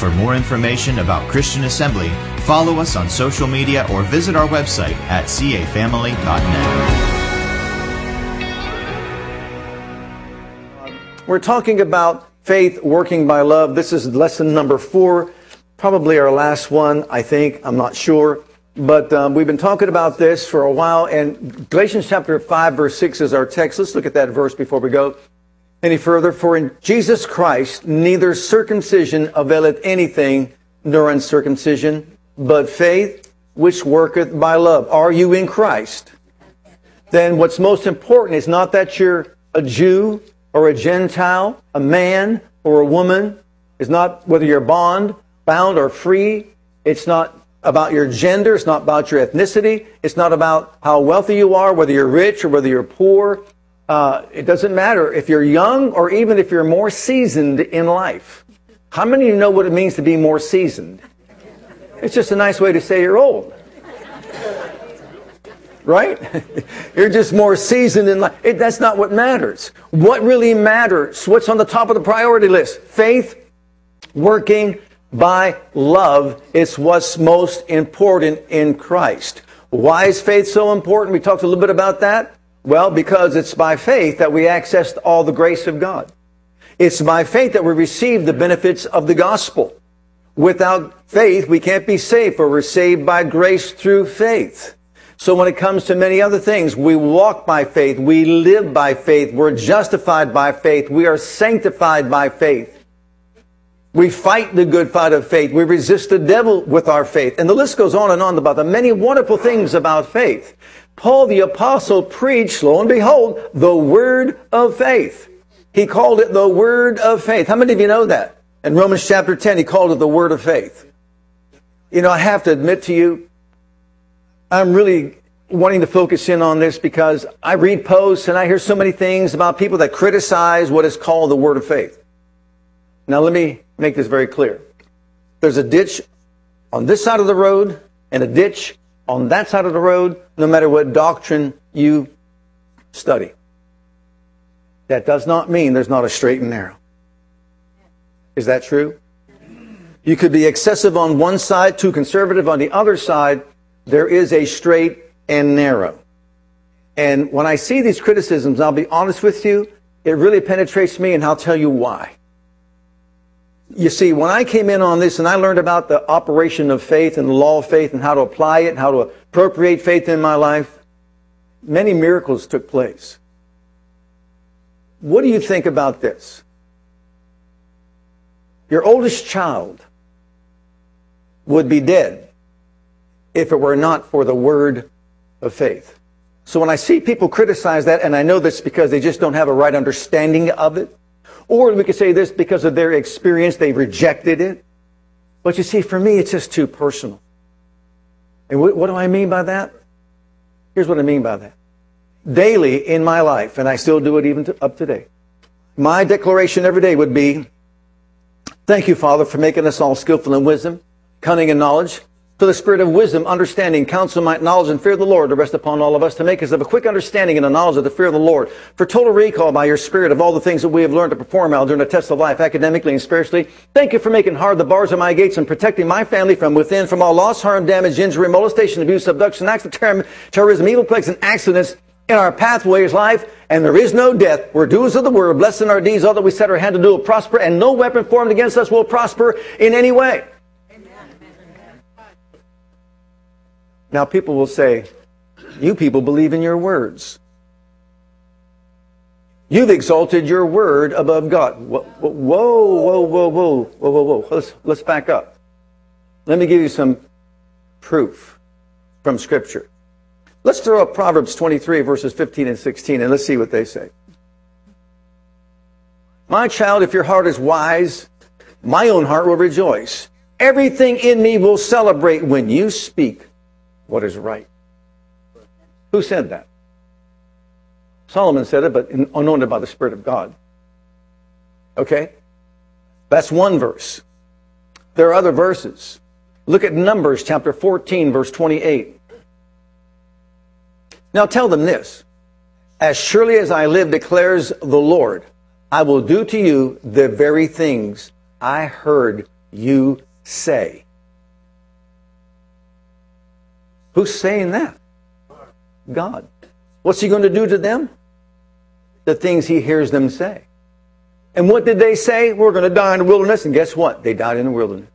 For more information about Christian Assembly, follow us on social media or visit our website at cafamily.net. We're talking about faith working by love. This is lesson number four, probably our last one, I think. I'm not sure. But um, we've been talking about this for a while, and Galatians chapter 5, verse 6 is our text. Let's look at that verse before we go any further. For in Jesus Christ neither circumcision availeth anything, nor uncircumcision, but faith which worketh by love. Are you in Christ? Then what's most important is not that you're a Jew or a Gentile, a man or a woman. It's not whether you're bond, bound, or free. It's not about your gender. It's not about your ethnicity. It's not about how wealthy you are, whether you're rich or whether you're poor. Uh, it doesn't matter if you're young or even if you're more seasoned in life. How many of you know what it means to be more seasoned? It's just a nice way to say you're old. Right? you're just more seasoned in life. It, that's not what matters. What really matters, what's on the top of the priority list? Faith, working, by love. It's what's most important in Christ. Why is faith so important? We talked a little bit about that. Well, because it's by faith that we access all the grace of God. It's by faith that we receive the benefits of the gospel. Without faith, we can't be saved, for we're saved by grace through faith. So when it comes to many other things, we walk by faith, we live by faith, we're justified by faith, we are sanctified by faith. We fight the good fight of faith. We resist the devil with our faith. And the list goes on and on about the many wonderful things about faith. Paul the apostle preached, lo and behold, the word of faith. He called it the word of faith. How many of you know that? In Romans chapter 10, he called it the word of faith. You know, I have to admit to you, I'm really wanting to focus in on this because I read posts and I hear so many things about people that criticize what is called the word of faith. Now let me make this very clear. There's a ditch on this side of the road and a ditch on that side of the road, no matter what doctrine you study. That does not mean there's not a straight and narrow. Is that true? You could be excessive on one side, too conservative on the other side. There is a straight and narrow. And when I see these criticisms, I'll be honest with you, it really penetrates me and I'll tell you why. You see, when I came in on this and I learned about the operation of faith and the law of faith and how to apply it and how to appropriate faith in my life, many miracles took place. What do you think about this? Your oldest child would be dead if it were not for the word of faith. So when I see people criticize that, and I know this because they just don't have a right understanding of it, or we could say this because of their experience, they rejected it. But you see, for me, it's just too personal. And what, do I mean by that? Here's what I mean by that. Daily in my life, and I still do it even up to, up today, my declaration every day would be, Thank you, Father, for making us all skillful in wisdom, cunning in knowledge, to the spirit of wisdom, understanding, counsel, might, knowledge, and fear of the Lord to rest upon all of us, to make us of a quick understanding and a knowledge of the fear of the Lord, for total recall by your spirit of all the things that we have learned to perform out during the test of life, academically and spiritually. Thank you for making hard the bars of my gates and protecting my family from within, from all loss, harm, damage, injury, molestation, abuse, abduction, acts of terrorism, evil plagues, and accidents in our pathways life, and there is no death. We're doers of the word, blessed in our deeds, all that we set our hand to do will prosper, and no weapon formed against us will prosper in any way. Now, people will say, You people believe in your words. You've exalted your word above God. Whoa, whoa, whoa, whoa, whoa, whoa, whoa, whoa. Let's, let's back up. Let me give you some proof from Scripture. Let's throw up Proverbs 23, verses 15 and 16, and let's see what they say. My child, if your heart is wise, my own heart will rejoice. Everything in me will celebrate when you speak what is right. Who said that? Solomon said it, but anointed by the Spirit of God. Okay? That's one verse. There are other verses. Look at Numbers chapter 14, verse 28. Now tell them this As surely as I live, declares the Lord, I will do to you the very things I heard you say. Who's saying that? God. What's he going to do to them? The things he hears them say. And what did they say? We're going to die in the wilderness. And guess what? They died in the wilderness.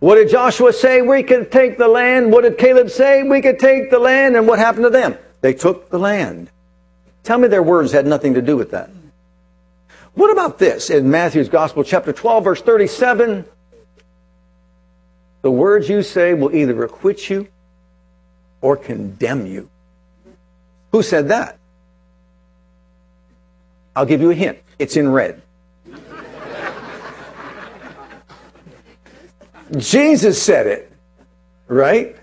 What did Joshua say? We could take the land. What did Caleb say? We could take the land. And what happened to them? They took the land. Tell me their words had nothing to do with that. What about this in Matthew's Gospel, chapter 12, verse 37? The words you say will either acquit you or condemn you. Who said that? I'll give you a hint. It's in red. Jesus said it, right?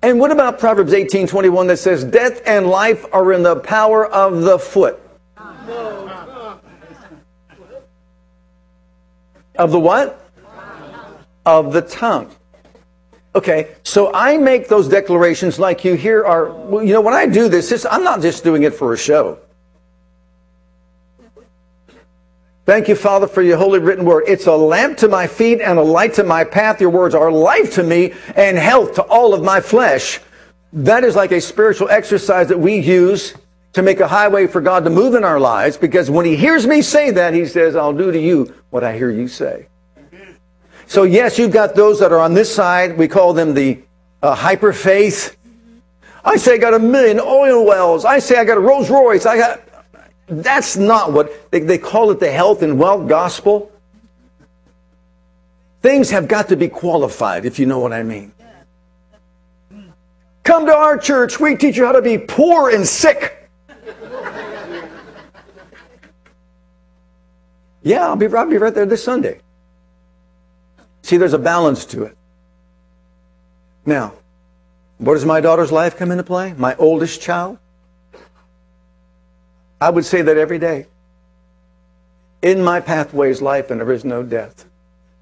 And what about Proverbs 18 21 that says, Death and life are in the power of the foot? Of the what? Of the tongue. Okay, so I make those declarations like you here are, well, you know, when I do this, this, I'm not just doing it for a show. Thank you, Father, for your holy written word. It's a lamp to my feet and a light to my path. Your words are life to me and health to all of my flesh. That is like a spiritual exercise that we use to make a highway for God to move in our lives because when He hears me say that, He says, I'll do to you what I hear you say. So, yes, you've got those that are on this side. We call them the uh, hyper faith. I say I got a million oil wells. I say I got a Rolls Royce. I got. That's not what they, they call it the health and wealth gospel. Things have got to be qualified, if you know what I mean. Come to our church. We teach you how to be poor and sick. Yeah, I'll be, I'll be right there this Sunday. See, there's a balance to it. Now, where does my daughter's life come into play? My oldest child? I would say that every day. In my pathway is life and there is no death.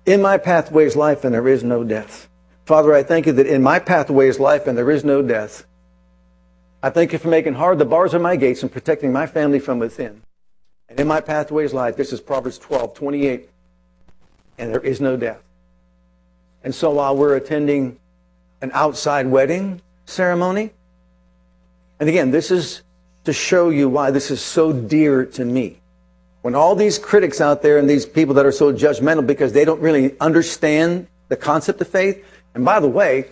In my pathway is life and there is no death. Father, I thank you that in my pathway is life and there is no death. I thank you for making hard the bars of my gates and protecting my family from within. And in my pathway is life. This is Proverbs 12, 28. And there is no death. And so while we're attending an outside wedding ceremony, and again, this is to show you why this is so dear to me. When all these critics out there and these people that are so judgmental because they don't really understand the concept of faith, and by the way,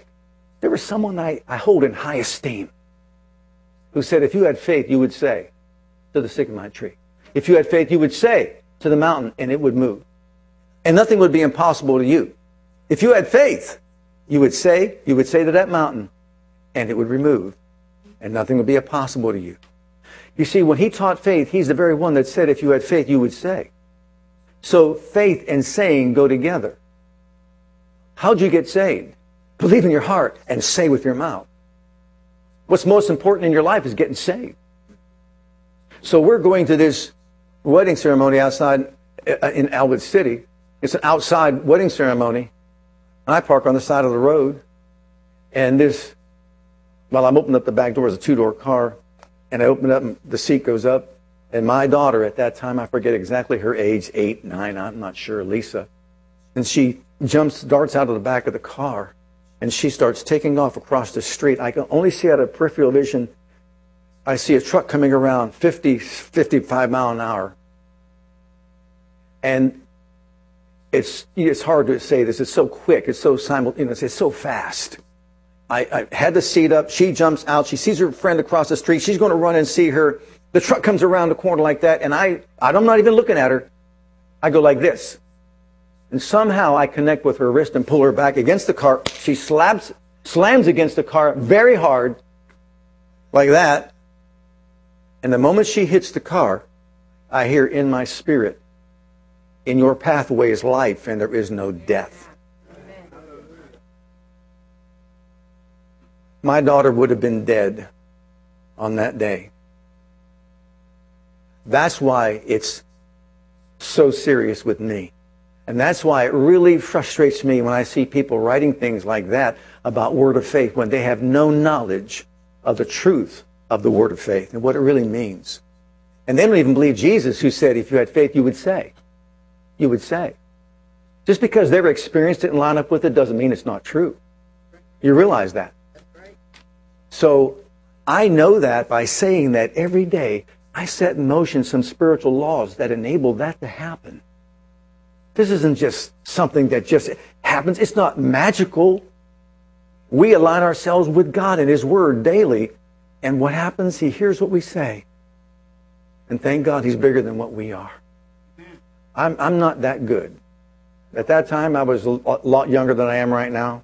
there was someone I, I hold in high esteem who said, if you had faith, you would say to the sycamore tree. If you had faith, you would say to the mountain and it would move. And nothing would be impossible to you. If you had faith, you would say, you would say to that mountain and it would remove and nothing would be impossible to you. You see, when he taught faith, he's the very one that said, if you had faith, you would say. So faith and saying go together. How'd you get saved? Believe in your heart and say with your mouth. What's most important in your life is getting saved. So we're going to this wedding ceremony outside uh, in Albert City. It's an outside wedding ceremony. I park on the side of the road. And this, while I'm opening up the back door, it's a two door car. And I open up, and the seat goes up. And my daughter at that time, I forget exactly her age, eight, nine, I'm not sure, Lisa. And she jumps, darts out of the back of the car. And she starts taking off across the street. I can only see out of peripheral vision. I see a truck coming around 50, 55 mile an hour. And it's, it's hard to say this. It's so quick. It's so simultaneous. It's so fast. I, I had the seat up. She jumps out. She sees her friend across the street. She's going to run and see her. The truck comes around the corner like that, and I, I'm not even looking at her. I go like this. And somehow I connect with her wrist and pull her back against the car. She slaps, slams against the car very hard, like that. And the moment she hits the car, I hear in my spirit, in your pathway is life and there is no death. My daughter would have been dead on that day That's why it's so serious with me. And that's why it really frustrates me when I see people writing things like that about word of faith when they have no knowledge of the truth of the word of faith and what it really means. And they don't even believe Jesus who said, if you had faith, you would say. You would say. Just because they've experienced it and line up with it doesn't mean it's not true. You realize that. So I know that by saying that every day I set in motion some spiritual laws that enable that to happen. This isn't just something that just happens. It's not magical. We align ourselves with God and His Word daily. And what happens? He hears what we say. And thank God He's bigger than what we are. I'm, I'm not that good. At that time, I was a lot younger than I am right now.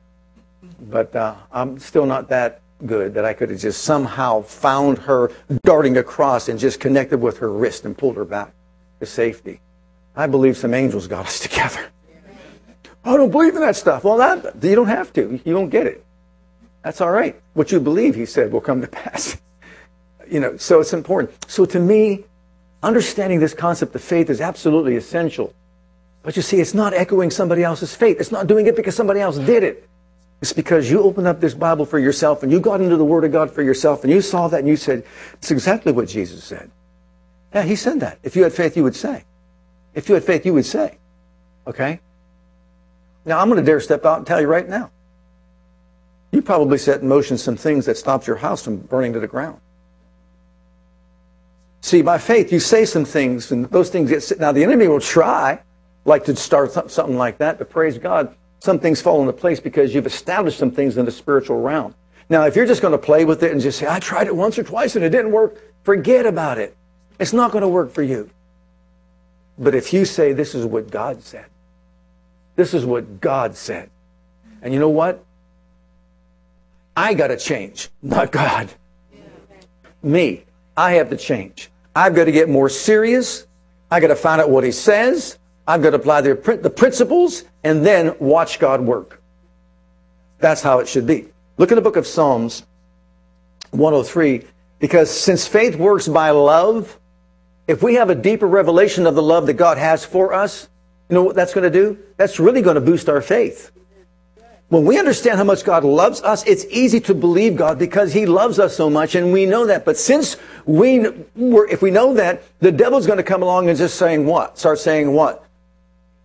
But uh, I'm still not that good that I could have just somehow found her darting across and just connected with her wrist and pulled her back to safety. I believe some angels got us together. I don't believe in that stuff. Well, that, you don't have to. You don't get it. That's all right. What you believe, he said, will come to pass. you know, so it's important. So to me, understanding this concept of faith is absolutely essential. But you see, it's not echoing somebody else's faith. It's not doing it because somebody else did it. It's because you opened up this Bible for yourself and you got into the Word of God for yourself and you saw that and you said, it's exactly what Jesus said. Yeah, he said that. If you had faith, you would say. If you had faith, you would say. Okay? Now, I'm going to dare step out and tell you right now. You probably set in motion some things that stopped your house from burning to the ground. See, by faith, you say some things, and those things get. Now, the enemy will try, like to start something like that, but praise God, some things fall into place because you've established some things in the spiritual realm. Now, if you're just going to play with it and just say, I tried it once or twice and it didn't work, forget about it. It's not going to work for you. But if you say, this is what God said, this is what God said, and you know what? I got to change, not God. Me. I have to change. I've got to get more serious. I've got to find out what he says. I've got to apply the, the principles and then watch God work. That's how it should be. Look in the book of Psalms 103, because since faith works by love, if we have a deeper revelation of the love that God has for us, you know what that's going to do? That's really going to boost our faith. When we understand how much God loves us, it's easy to believe God because He loves us so much, and we know that. But since we, were, if we know that, the devil's going to come along and just saying what? Start saying what?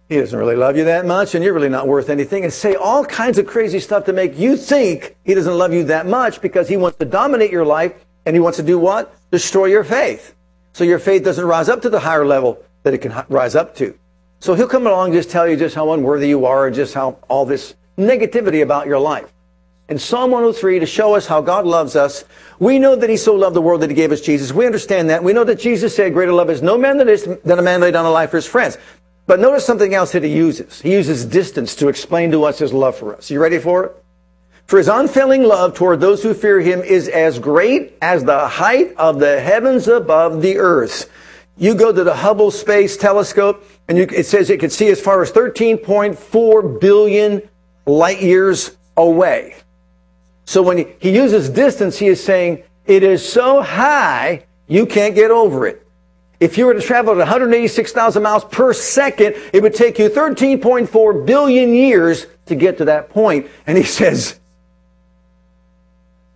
He doesn't really love you that much, and you're really not worth anything, and say all kinds of crazy stuff to make you think he doesn't love you that much because he wants to dominate your life, and he wants to do what? Destroy your faith. So your faith doesn't rise up to the higher level that it can rise up to. So he'll come along and just tell you just how unworthy you are and just how all this negativity about your life. In Psalm 103, to show us how God loves us, we know that He so loved the world that He gave us Jesus. We understand that. We know that Jesus said, greater love is no man than than a man laid down a life for his friends. But notice something else that he uses. He uses distance to explain to us his love for us. You ready for it? For his unfailing love toward those who fear him is as great as the height of the heavens above the earth. You go to the Hubble Space Telescope, and you, it says it can see as far as 13.4 billion light years away. So when he, uses distance, he is saying it is so high you can't get over it. If you were to travel at 186,000 miles per second, it would take you 13.4 billion years to get to that point. And he says,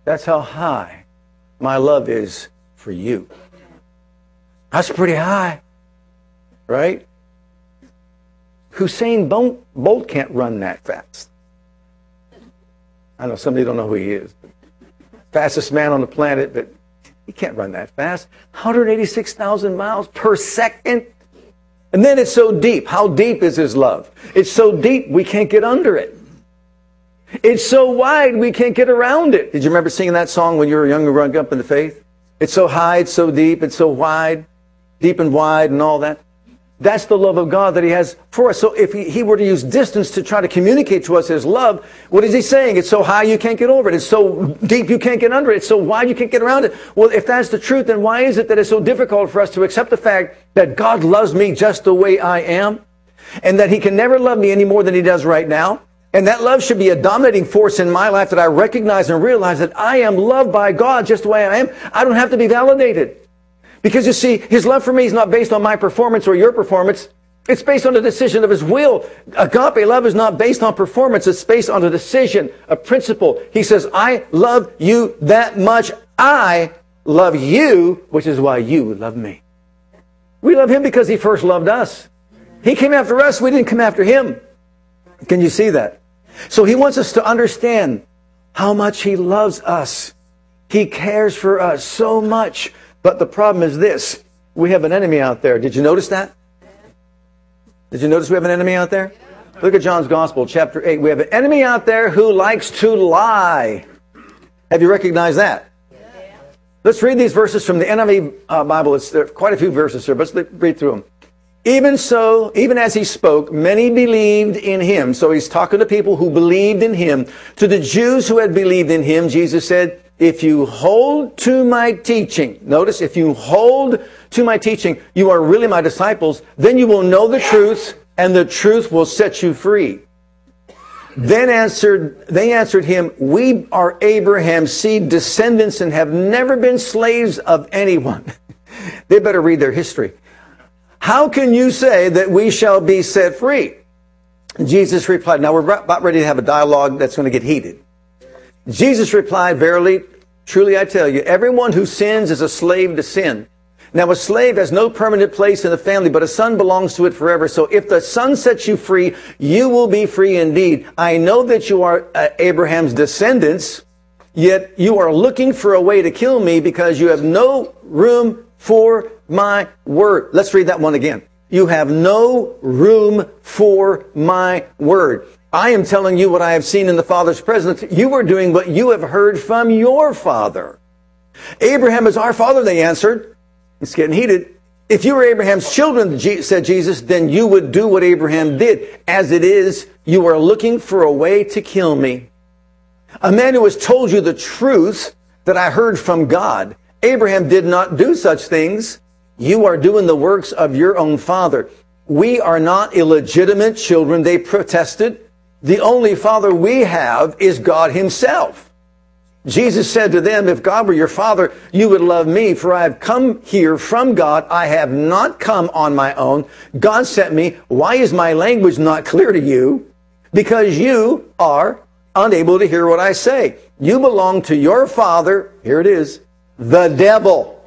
that's how high my love is for you. That's pretty high, right? Usain Bolt can't run that fast. I know some of you don't know who he is. Fastest man on the planet, but he can't run that fast. 186,000 miles per second. And then it's so deep. How deep is his love? It's so deep we can't get under it. It's so wide we can't get around it. Did you remember singing that song when you were young and growing up in the faith? It's so high, it's so deep, it's so wide, deep and wide and all that. That's the love of God that He has for us. So if he, he, were to use distance to try to communicate to us His love, what is He saying? It's so high you can't get over it. It's so deep you can't get under it. It's so wide you can't get around it. Well, if that's the truth, then why is it that it's so difficult for us to accept the fact that God loves me just the way I am? And that He can never love me any more than He does right now? And that love should be a dominating force in my life that I recognize and realize that I am loved by God just the way I am. I don't have to be validated. Because you see, his love for me is not based on my performance or your performance. It's based on the decision of his will. Agape love is not based on performance. It's based on a decision, a principle. He says, I love you that much. I love you, which is why you love me. We love him because he first loved us. He came after us. We didn't come after him. Can you see that? So he wants us to understand how much he loves us. He cares for us so much. But the problem is this. We have an enemy out there. Did you notice that? Did you notice we have an enemy out there? Look at John's Gospel, chapter 8. We have an enemy out there who likes to lie. Have you recognized that? Let's read these verses from the NIV uh, Bible. It's, there are quite a few verses here, but let's read through them. Even so, even as he spoke, many believed in him. So he's talking to people who believed in him. To the Jews who had believed in him, Jesus said, if you hold to my teaching, notice, if you hold to my teaching, you are really my disciples, then you will know the truth, and the truth will set you free. Then answered, they answered him, we are Abraham's seed descendants and have never been slaves of anyone. they better read their history. How can you say that we shall be set free? Jesus replied, now we're about ready to have a dialogue that's going to get heated. Jesus replied, verily, truly I tell you, everyone who sins is a slave to sin. Now a slave has no permanent place in the family, but a son belongs to it forever. So if the son sets you free, you will be free indeed. I know that you are uh, Abraham's descendants, yet you are looking for a way to kill me because you have no room for my word. Let's read that one again. You have no room for my word. I am telling you what I have seen in the Father's presence. You are doing what you have heard from your father. Abraham is our father, they answered. It's getting heated. If you were Abraham's children, said Jesus, then you would do what Abraham did. As it is, you are looking for a way to kill me. A man who has told you the truth that I heard from God. Abraham did not do such things. You are doing the works of your own father. We are not illegitimate children, they protested. The only father we have is God himself. Jesus said to them, if God were your father, you would love me, for I have come here from God. I have not come on my own. God sent me. Why is my language not clear to you? Because you are unable to hear what I say. You belong to your father, here it is, the devil.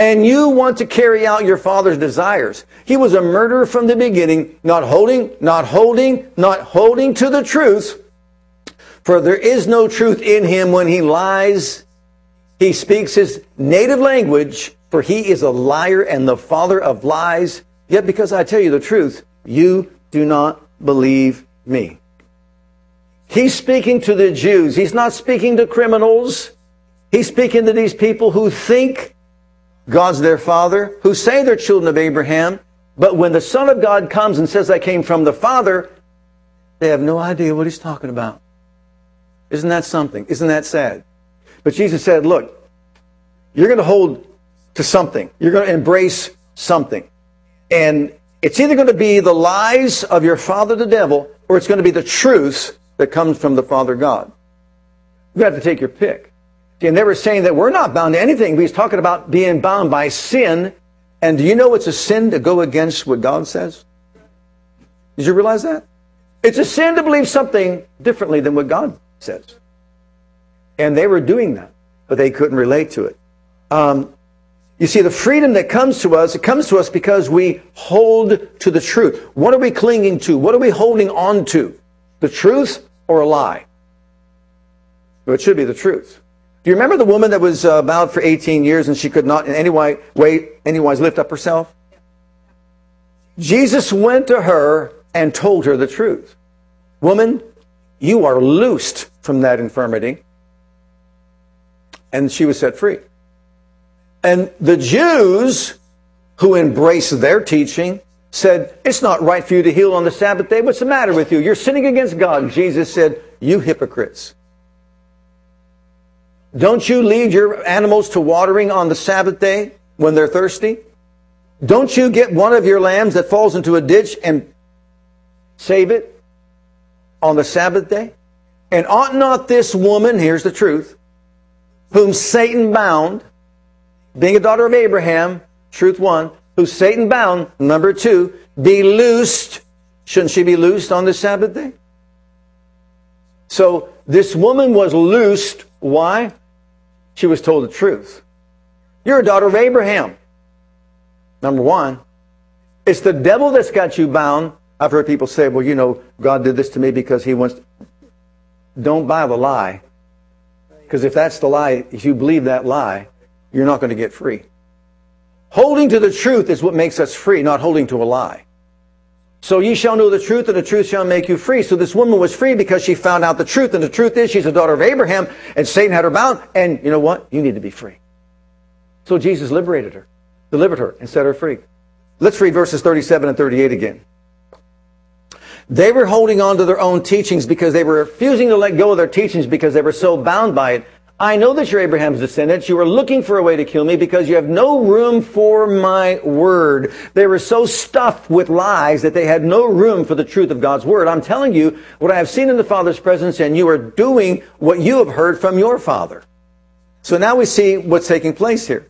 And you want to carry out your father's desires. He was a murderer from the beginning, not holding, not holding, not holding to the truth for there is no truth in him when he lies. He speaks his native language, for he is a liar and the father of lies. Yet because I tell you the truth, you do not believe me. He's speaking to the Jews. He's not speaking to criminals. He's speaking to these people who think God's their father, who say they're children of Abraham. But when the Son of God comes and says, I came from the Father, they have no idea what he's talking about. Isn't that something? Isn't that sad? But Jesus said, look, you're going to hold to something. You're going to embrace something. And it's either going to be the lies of your father, the devil, or it's going to be the truth that comes from the Father God. You have to take your pick. And they were saying that we're not bound to anything. He's talking about being bound by sin. And do you know it's a sin to go against what God says? Did you realize that? It's a sin to believe something differently than what God says. And they were doing that, but they couldn't relate to it. Um, you see, the freedom that comes to us, it comes to us because we hold to the truth. What are we clinging to? What are we holding on to? The truth or a lie? It should be the truth. Do you remember the woman that was uh, bound for 18 years and she could not in any way, way, anywise lift up herself? Jesus went to her and told her the truth. Woman, you are loosed from that infirmity. And she was set free. And the Jews who embraced their teaching said, It's not right for you to heal on the Sabbath day. What's the matter with you? You're sinning against God. Jesus said, You hypocrites. Don't you lead your animals to watering on the Sabbath day when they're thirsty? Don't you get one of your lambs that falls into a ditch and save it on the Sabbath day? And ought not this woman, here's the truth, whom Satan bound, being a daughter of Abraham, truth one, who Satan bound, number two, be loosed. Shouldn't she be loosed on the Sabbath day? So this woman was loosed. Why? She was told the truth. You're a daughter of Abraham. Number one. It's the devil that's got you bound. I've heard people say, well, you know, God did this to me because he wants. Don't buy the lie. Because if that's the lie, if you believe that lie, you're not going to get free. Holding to the truth is what makes us free, not holding to a lie. So ye shall know the truth, and the truth shall make you free. So this woman was free because she found out the truth, and the truth is she's a daughter of Abraham, and Satan had her bound, and you know what? You need to be free. So Jesus liberated her, delivered her, and set her free. Let's read verses 37 and 38 again. They were holding on to their own teachings because they were refusing to let go of their teachings because they were so bound by it. I know that you're Abraham's descendants. You are looking for a way to kill me because you have no room for my word. They were so stuffed with lies that they had no room for the truth of God's word. I'm telling you what I have seen in the Father's presence, and you are doing what you have heard from your Father. So now we see what's taking place here.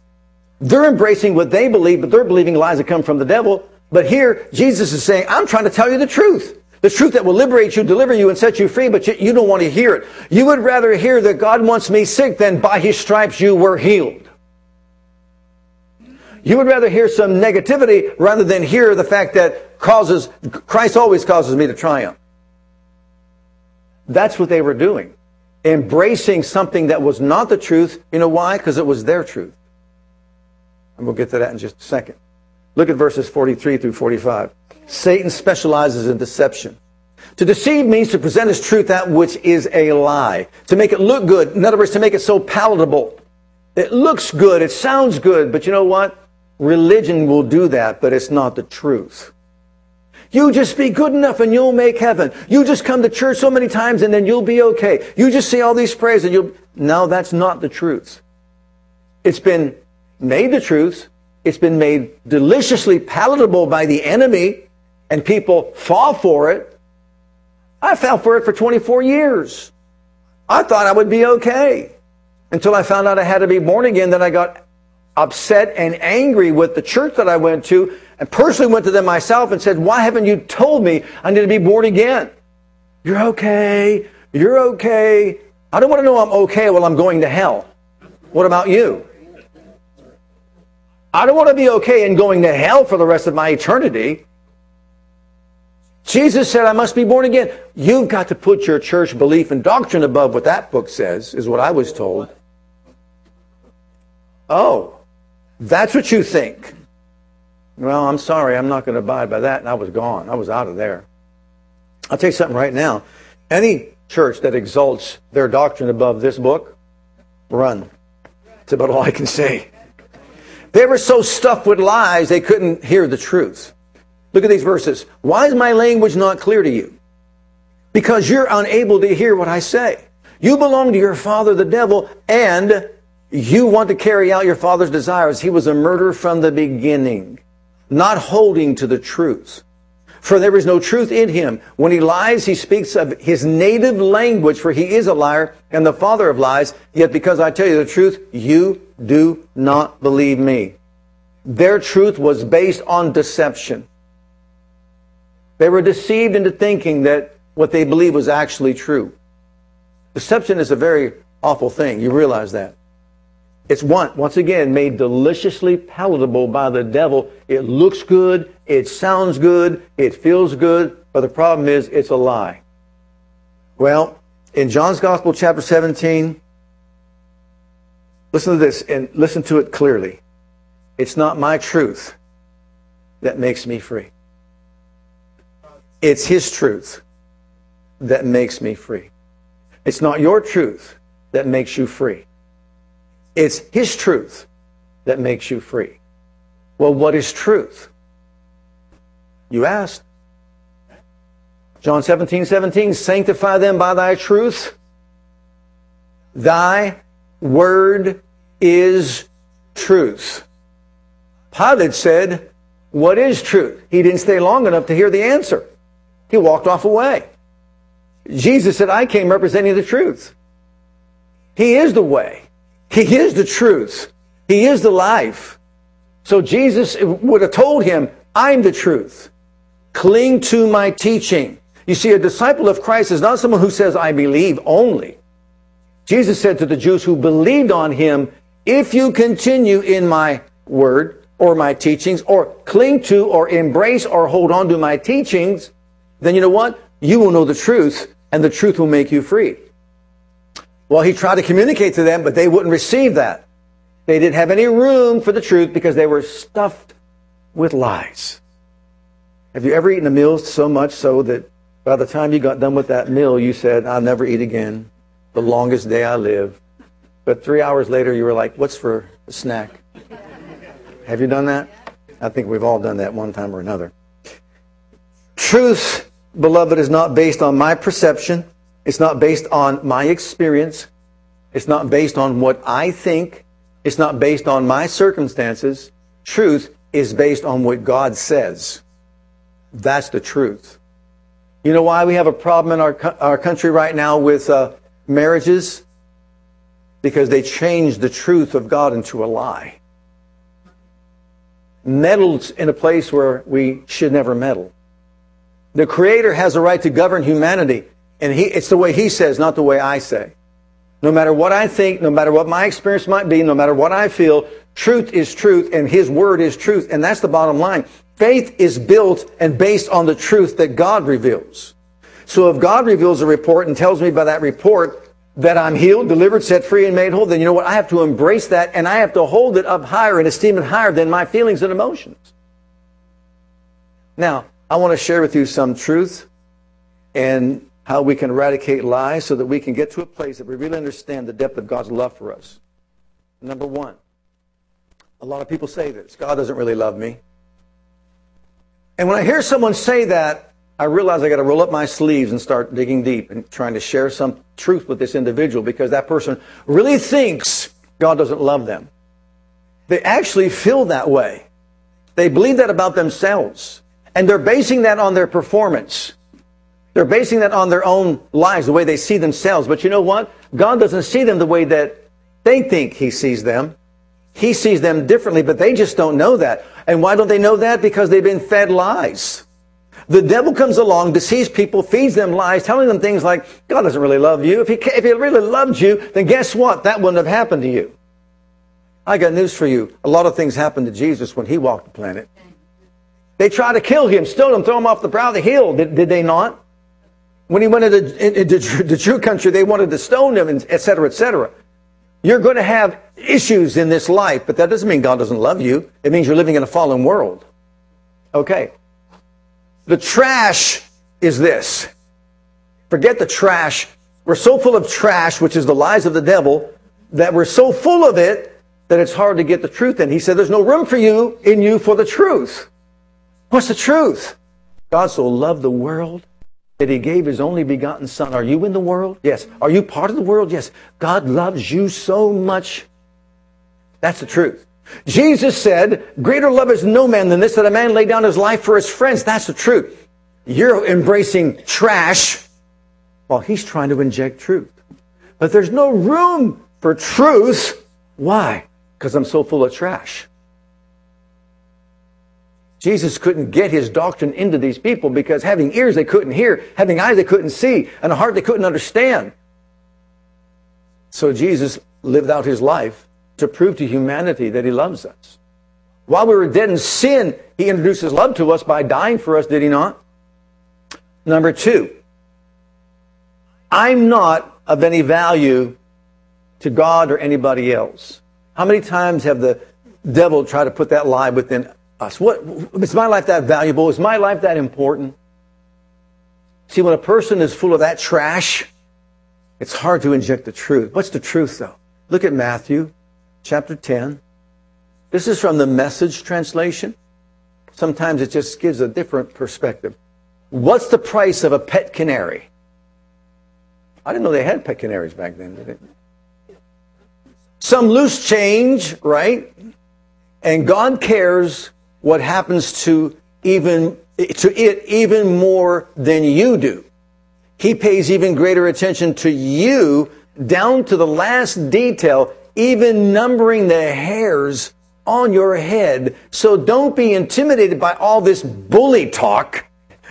They're embracing what they believe, but they're believing lies that come from the devil. But here, Jesus is saying, I'm trying to tell you the truth. The truth that will liberate you, deliver you, and set you free, but you, you, don't want to hear it. You would rather hear that God wants me sick than by his stripes you were healed. You would rather hear some negativity rather than hear the fact that causes, Christ always causes me to triumph. That's what they were doing. Embracing something that was not the truth. You know why? Because it was their truth. And we'll get to that in just a second. Look at verses 43 through 45. Satan specializes in deception. To deceive means to present as truth that which is a lie. To make it look good. In other words, to make it so palatable. It looks good. It sounds good. But you know what? Religion will do that, but it's not the truth. You just be good enough and you'll make heaven. You just come to church so many times and then you'll be okay. You just say all these prayers and you'll... No, that's not the truth. It's been made the truth. It's been made deliciously palatable by the enemy and people fall for it. I fell for it for 24 years. I thought I would be okay until I found out I had to be born again. Then I got upset and angry with the church that I went to and personally went to them myself and said, why haven't you told me I need to be born again? You're okay. You're okay. I don't want to know I'm okay while I'm going to hell. What about you? I don't want to be okay and going to hell for the rest of my eternity. Jesus said, I must be born again. You've got to put your church belief and doctrine above what that book says, is what I was told. Oh, that's what you think. Well, I'm sorry, I'm not going to abide by that. And I was gone. I was out of there. I'll tell you something right now. Any church that exalts their doctrine above this book, run. That's about all I can say. They were so stuffed with lies, they couldn't hear the truth. Look at these verses. Why is my language not clear to you? Because you're unable to hear what I say. You belong to your father, the devil, and you want to carry out your father's desires. He was a murderer from the beginning, not holding to the truth. For there is no truth in him. When he lies, he speaks of his native language, for he is a liar and the father of lies. Yet because I tell you the truth, you do not believe me. Their truth was based on deception. They were deceived into thinking that what they believed was actually true. Deception is a very awful thing. You realize that. It's one, once again made deliciously palatable by the devil. It looks good, it sounds good, it feels good, but the problem is it's a lie. Well, in John's Gospel, chapter 17, listen to this and listen to it clearly. It's not my truth that makes me free. It's His truth that makes me free. It's not your truth that makes you free. It's His truth that makes you free. Well, what is truth? You asked. John 17, 17, sanctify them by thy truth. Thy word is truth. Pilate said, What is truth? He didn't stay long enough to hear the answer. He walked off away. Jesus said, I came representing the truth. He is the way. He is the truth. He is the life. So Jesus would have told him, I'm the truth. Cling to my teaching. You see, a disciple of Christ is not someone who says, I believe only. Jesus said to the Jews who believed on him, if you continue in my word or my teachings or cling to or embrace or hold on to my teachings, then you know what? You will know the truth and the truth will make you free. Well, he tried to communicate to them, but they wouldn't receive that. They didn't have any room for the truth because they were stuffed with lies. Have you ever eaten a meal so much so that by the time you got done with that meal, you said, I'll never eat again. The longest day I live. But three hours later, you were like, what's for a snack? Have you done that? I think we've all done that one time or another. Truth, beloved, is not based on my perception. It's not based on my experience. It's not based on what I think. It's not based on my circumstances. Truth is based on what God says. That's the truth. You know why we have a problem in our, our country right now with uh, marriages? Because they changed the truth of God into a lie. Meddled in a place where we should never meddle. The Creator has a right to govern humanity, and he, it's the way He says, not the way I say. No matter what I think, no matter what my experience might be, no matter what I feel, truth is truth, and His Word is truth, and that's the bottom line. Faith is built and based on the truth that God reveals. So if God reveals a report and tells me by that report that I'm healed, delivered, set free, and made whole, then you know what? I have to embrace that and I have to hold it up higher and esteem it higher than my feelings and emotions. Now, I want to share with you some truth and how we can eradicate lies so that we can get to a place that we really understand the depth of God's love for us. Number one, a lot of people say this God doesn't really love me. And when I hear someone say that, I realize I got to roll up my sleeves and start digging deep and trying to share some truth with this individual because that person really thinks God doesn't love them. They actually feel that way. They believe that about themselves. And they're basing that on their performance. They're basing that on their own lives, the way they see themselves. But you know what? God doesn't see them the way that they think He sees them. He sees them differently, but they just don't know that. And why don't they know that? Because they've been fed lies. The devil comes along, deceives people, feeds them lies, telling them things like, God doesn't really love you. If he, if he really loved you, then guess what? That wouldn't have happened to you. I got news for you. A lot of things happened to Jesus when he walked the planet. They tried to kill him, stone him, throw him off the brow of the hill. Did, did they not? When he went into, into the true country, they wanted to stone him, and et cetera, et cetera. You're going to have issues in this life, but that doesn't mean God doesn't love you. It means you're living in a fallen world. Okay. The trash is this. Forget the trash. We're so full of trash, which is the lies of the devil, that we're so full of it that it's hard to get the truth in. He said, there's no room for you in you for the truth. What's the truth? God so loved the world that he gave his only begotten son. Are you in the world? Yes. Are you part of the world? Yes. God loves you so much. That's the truth. Jesus said, greater love is no man than this, that a man lay down his life for his friends. That's the truth. You're embracing trash while he's trying to inject truth. But there's no room for truth. Why? Because I'm so full of trash. Jesus couldn't get his doctrine into these people because having ears they couldn't hear, having eyes they couldn't see, and a heart they couldn't understand. So Jesus lived out his life to prove to humanity that he loves us. While we were dead in sin, he introduced his love to us by dying for us, did he not? Number two, I'm not of any value to God or anybody else. How many times have the devil tried to put that lie within us. What, is my life that valuable? Is my life that important? See, when a person is full of that trash, it's hard to inject the truth. What's the truth, though? Look at Matthew chapter 10. This is from the message translation. Sometimes it just gives a different perspective. What's the price of a pet canary? I didn't know they had pet canaries back then, did they? Some loose change, right? And God cares what happens to even to it even more than you do. He pays even greater attention to you down to the last detail, even numbering the hairs on your head. So don't be intimidated by all this bully talk.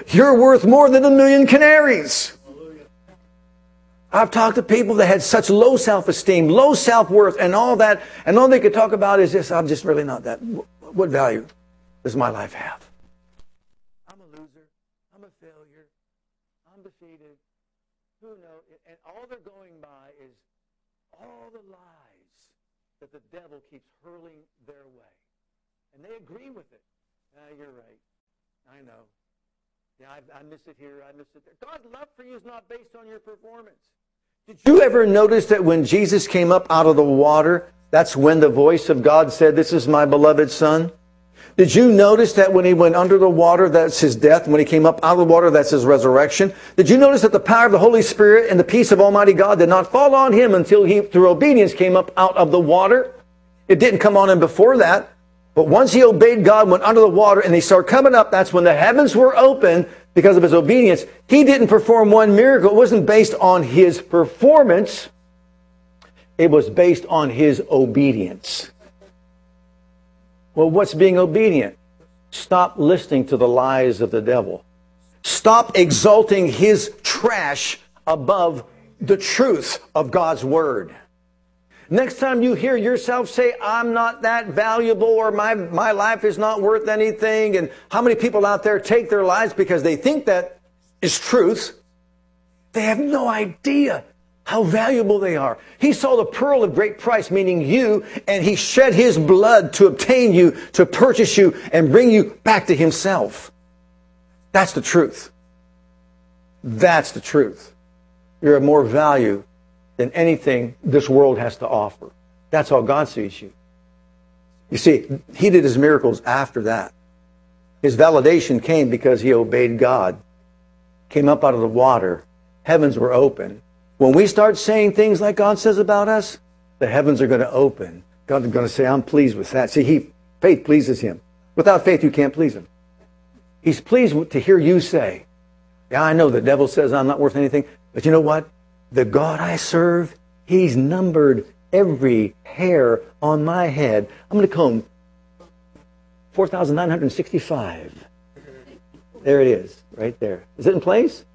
You're worth more than a million canaries. I've talked to people that had such low self-esteem, low self-worth, and all that, and all they could talk about is this, I'm just really not that. What value does my life have? I'm a loser. I'm a failure. I'm defeated. Who knows? And all they're going by is all the lies that the devil keeps hurling their way. And they agree with it. Ah, you're right. I know. Yeah, I, I miss it here. I miss it there. God's love for you is not based on your performance. Did you ever notice that when Jesus came up out of the water, that's when the voice of God said, This is my beloved Son? Did you notice that when he went under the water, that's his death? When he came up out of the water, that's his resurrection? Did you notice that the power of the Holy Spirit and the peace of Almighty God did not fall on him until he, through obedience, came up out of the water? It didn't come on him before that. But once he obeyed God, went under the water, and they started coming up, that's when the heavens were open because of his obedience. He didn't perform one miracle. It wasn't based on his performance. It was based on his obedience. Well, what's being obedient? Stop listening to the lies of the devil. Stop exalting his trash above the truth of God's word. Next time you hear yourself say, I'm not that valuable or my, my life is not worth anything, and how many people out there take their lives because they think that is truth, they have no idea how valuable they are. He saw the pearl of great price, meaning you, and he shed his blood to obtain you, to purchase you, and bring you back to himself. That's the truth. That's the truth. You're of more value than anything this world has to offer. That's how God sees you. You see, he did his miracles after that. His validation came because he obeyed God, came up out of the water, heavens were open. When we start saying things like God says about us, the heavens are going to open. God's going to say, I'm pleased with that. See, he, faith pleases him. Without faith, you can't please him. He's pleased to hear you say, Yeah, I know the devil says I'm not worth anything, but you know what? The God I serve, He's numbered every hair on my head. I'm going to comb 4,965. There it is, right there. Is it in place?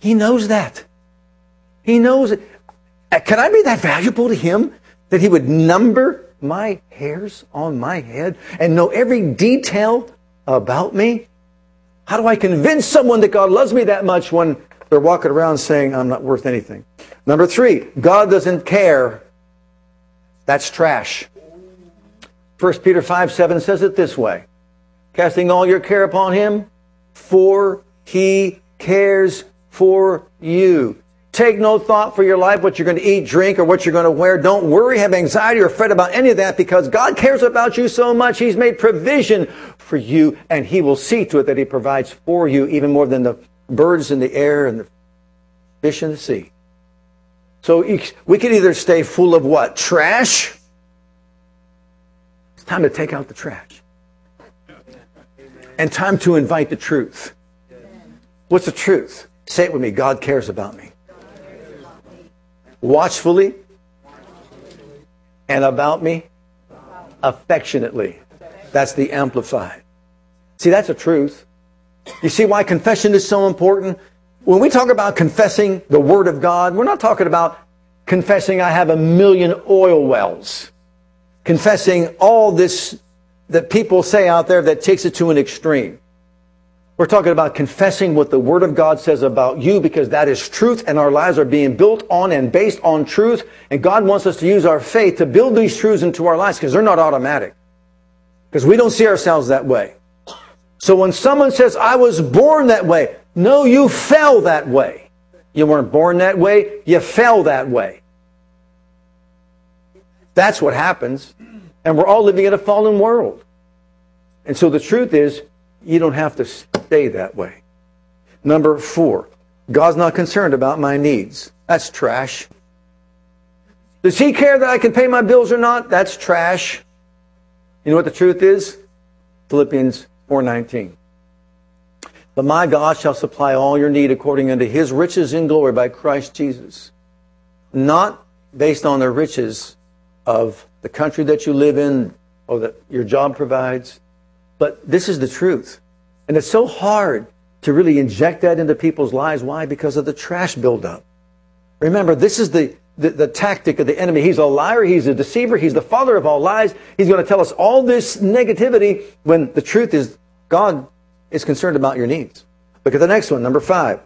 He knows that. He knows. Uh, can I be that valuable to him that he would number my hairs on my head and know every detail about me? How do I convince someone that God loves me that much when they're walking around saying, I'm not worth anything. Number three, God doesn't care. That's trash. 1 Peter 5 7 says it this way Casting all your care upon him, for he cares for you. Take no thought for your life, what you're going to eat, drink, or what you're going to wear. Don't worry, have anxiety, or fret about any of that because God cares about you so much. He's made provision for you, and He will see to it that He provides for you even more than the birds in the air and the fish in the sea. So we can either stay full of what? Trash? It's time to take out the trash. And time to invite the truth. What's the truth? Say it with me God cares about me. Watchfully and about me affectionately. That's the amplified. See, that's a truth. You see why confession is so important? When we talk about confessing the Word of God, we're not talking about confessing I have a million oil wells. Confessing all this that people say out there that takes it to an extreme. We're talking about confessing what the Word of God says about you because that is truth and our lives are being built on and based on truth. And God wants us to use our faith to build these truths into our lives because they're not automatic. Because we don't see ourselves that way. So when someone says, I was born that way, no, you fell that way. You weren't born that way, you fell that way. That's what happens. And we're all living in a fallen world. And so the truth is, you don't have to stay that way. Number four, God's not concerned about my needs. That's trash. Does he care that I can pay my bills or not? That's trash. You know what the truth is? Philippians 4:19. But my God shall supply all your need according unto his riches in glory by Christ Jesus. Not based on the riches of the country that you live in or that your job provides. But this is the truth. And it's so hard to really inject that into people's lives. Why? Because of the trash buildup. Remember, this is the, the, the, tactic of the enemy. He's a liar. He's a deceiver. He's the father of all lies. He's going to tell us all this negativity when the truth is God is concerned about your needs. Look at the next one, number five.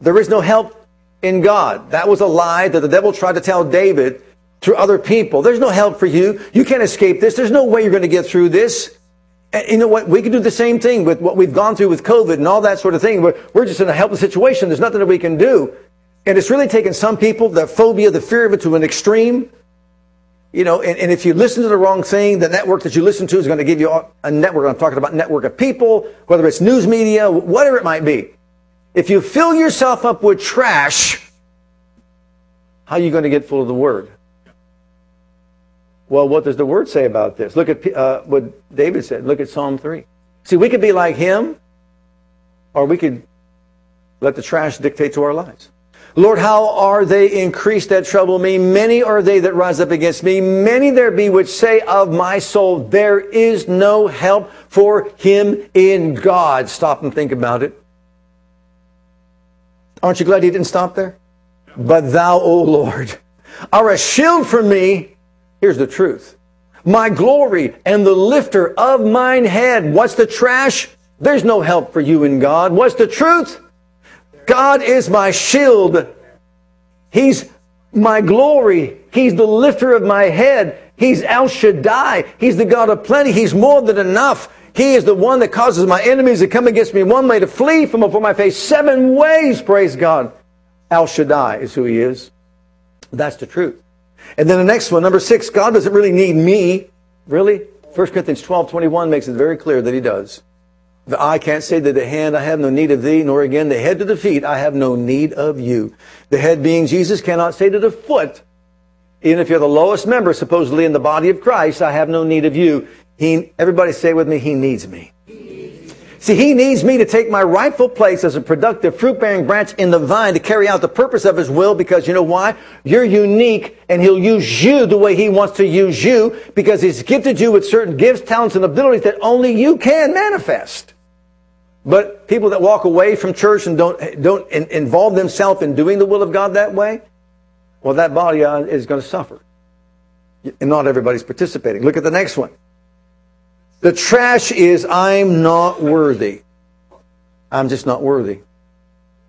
There is no help in God. That was a lie that the devil tried to tell David through other people. There's no help for you. You can't escape this. There's no way you're going to get through this. And you know what? We can do the same thing with what we've gone through with COVID and all that sort of thing. We're, we're just in a helpless situation. There's nothing that we can do. And it's really taken some people, the phobia, the fear of it to an extreme. You know, and, and if you listen to the wrong thing, the network that you listen to is going to give you a network. I'm talking about network of people, whether it's news media, whatever it might be. If you fill yourself up with trash, how are you going to get full of the Word? Well, what does the Word say about this? Look at uh, what David said. Look at Psalm 3. See, we could be like him, or we could let the trash dictate to our lives. Lord, how are they increased that trouble me? Many are they that rise up against me. Many there be which say of my soul, there is no help for him in God. Stop and think about it. Aren't you glad he didn't stop there? But thou, O Lord, are a shield for me. Here's the truth. My glory and the lifter of mine head. What's the trash? There's no help for you in God. What's the truth? God is my shield. He's my glory. He's the lifter of my head. He's El Shaddai. He's the God of plenty. He's more than enough. He is the one that causes my enemies to come against me one way to flee from before my face seven ways. Praise God. El Shaddai is who he is. That's the truth. And then the next one, number six, God doesn't really need me. Really? 1 Corinthians 12, 21 makes it very clear that he does. The eye can't say to the hand, I have no need of thee, nor again the head to the feet, I have no need of you. The head being Jesus cannot say to the foot, even if you're the lowest member supposedly in the body of Christ, I have no need of you. He, everybody say with me, he needs me. See, he needs me to take my rightful place as a productive fruit bearing branch in the vine to carry out the purpose of his will because you know why? You're unique and he'll use you the way he wants to use you because he's gifted you with certain gifts, talents, and abilities that only you can manifest. But people that walk away from church and don't, don't involve themselves in doing the will of God that way, well, that body is going to suffer. And not everybody's participating. Look at the next one. The trash is, I'm not worthy. I'm just not worthy.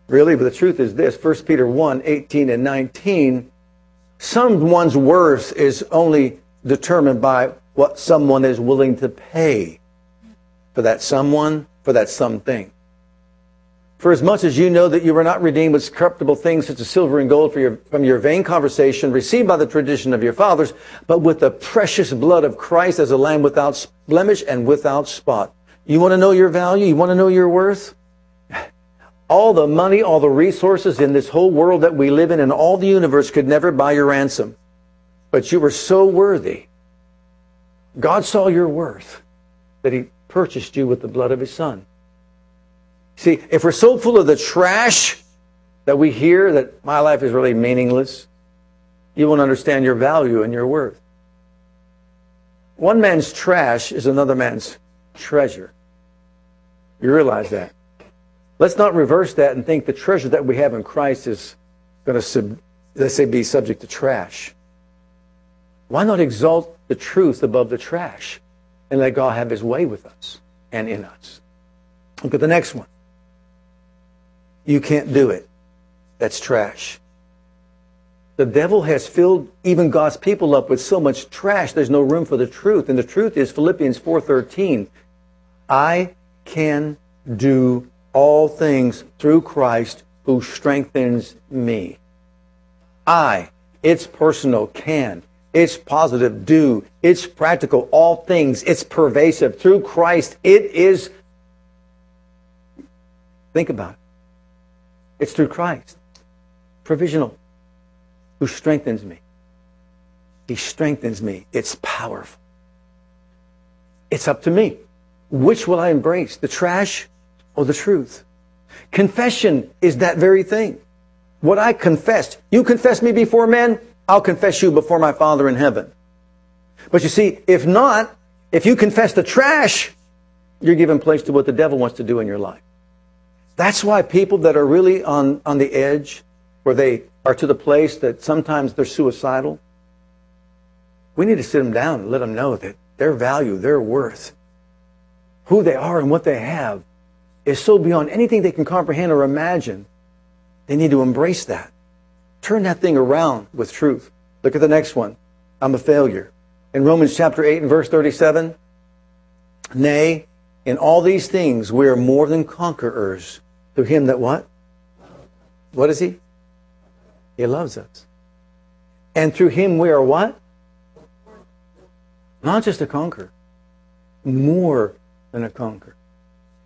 Really? But the truth is this 1 Peter 1 18 and 19. Someone's worth is only determined by what someone is willing to pay for that someone for that something. For as much as you know that you were not redeemed with corruptible things such as silver and gold your, from your vain conversation received by the tradition of your fathers, but with the precious blood of Christ as a lamb without blemish and without spot. You want to know your value? You want to know your worth? All the money, all the resources in this whole world that we live in and all the universe could never buy your ransom. But you were so worthy. God saw your worth that he purchased you with the blood of his son. See, if we're so full of the trash that we hear that my life is really meaningless, you won't understand your value and your worth. One man's trash is another man's treasure. You realize that. Let's not reverse that and think the treasure that we have in Christ is going to, let's say, be subject to trash. Why not exalt the truth above the trash? and let God have his way with us and in us. Look at the next one. You can't do it. That's trash. The devil has filled even God's people up with so much trash, there's no room for the truth. And the truth is Philippians 4.13. I can do all things through Christ who strengthens me. I, it's personal, can. It's positive, do. It's practical, all things. It's pervasive. Through Christ, it is. Think about it. It's through Christ. Provisional. Who strengthens me. He strengthens me. It's powerful. It's up to me. Which will I embrace? The trash or the truth? Confession is that very thing. What I confessed. You confess me before men, I'll confess you before my Father in heaven. But you see, if not, if you confess the trash, you're giving place to what the devil wants to do in your life. That's why people that are really on, on the edge, where they are to the place that sometimes they're suicidal, we need to sit them down and let them know that their value, their worth, who they are and what they have is so beyond anything they can comprehend or imagine. They need to embrace that. Turn that thing around with truth. Look at the next one. I'm a failure. In Romans chapter 8 and verse 37, nay, in all these things we are more than conquerors through him that what? What is he? He loves us. And through him we are what? Not just a conqueror, more than a conqueror.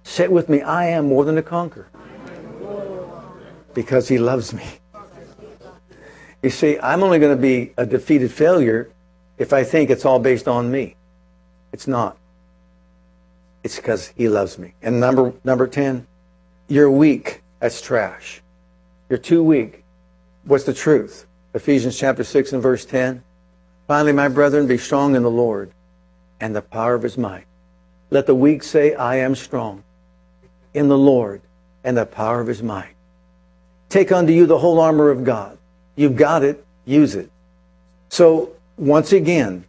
Say it with me, I am more than a conqueror. Because he loves me. You see, I'm only going to be a defeated failure if I think it's all based on me. It's not. It's because he loves me. And number number 10, you're weak. That's trash. You're too weak. What's the truth? Ephesians chapter 6 and verse 10. Finally, my brethren, be strong in the Lord and the power of his might. Let the weak say, I am strong in the Lord and the power of his might. Take unto you the whole armor of God. You've got it, use it. So, once again,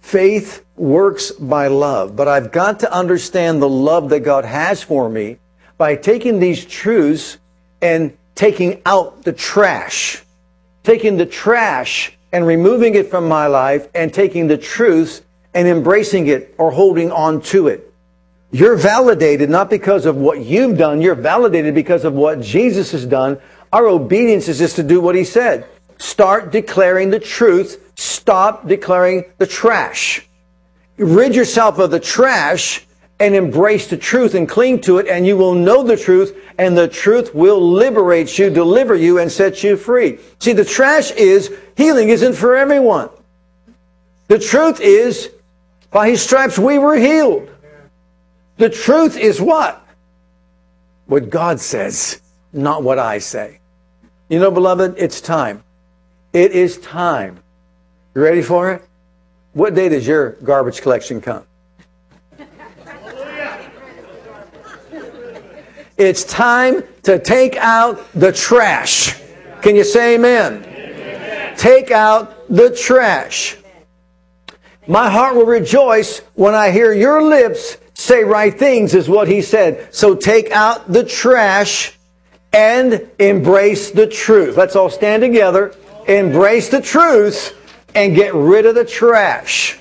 faith works by love, but I've got to understand the love that God has for me by taking these truths and taking out the trash, taking the trash and removing it from my life and taking the truths and embracing it or holding on to it. You're validated not because of what you've done, you're validated because of what Jesus has done. Our obedience is just to do what he said. Start declaring the truth, stop declaring the trash. Rid yourself of the trash and embrace the truth and cling to it, and you will know the truth, and the truth will liberate you, deliver you, and set you free. See, the trash is healing isn't for everyone. The truth is, by his stripes we were healed. The truth is what? What God says, not what I say. You know, beloved, it's time. It is time. You ready for it? What day does your garbage collection come? It's time to take out the trash. Can you say amen? amen? Take out the trash. My heart will rejoice when I hear your lips say right things, is what he said. So take out the trash and embrace the truth. Let's all stand together, embrace the truth, and get rid of the trash.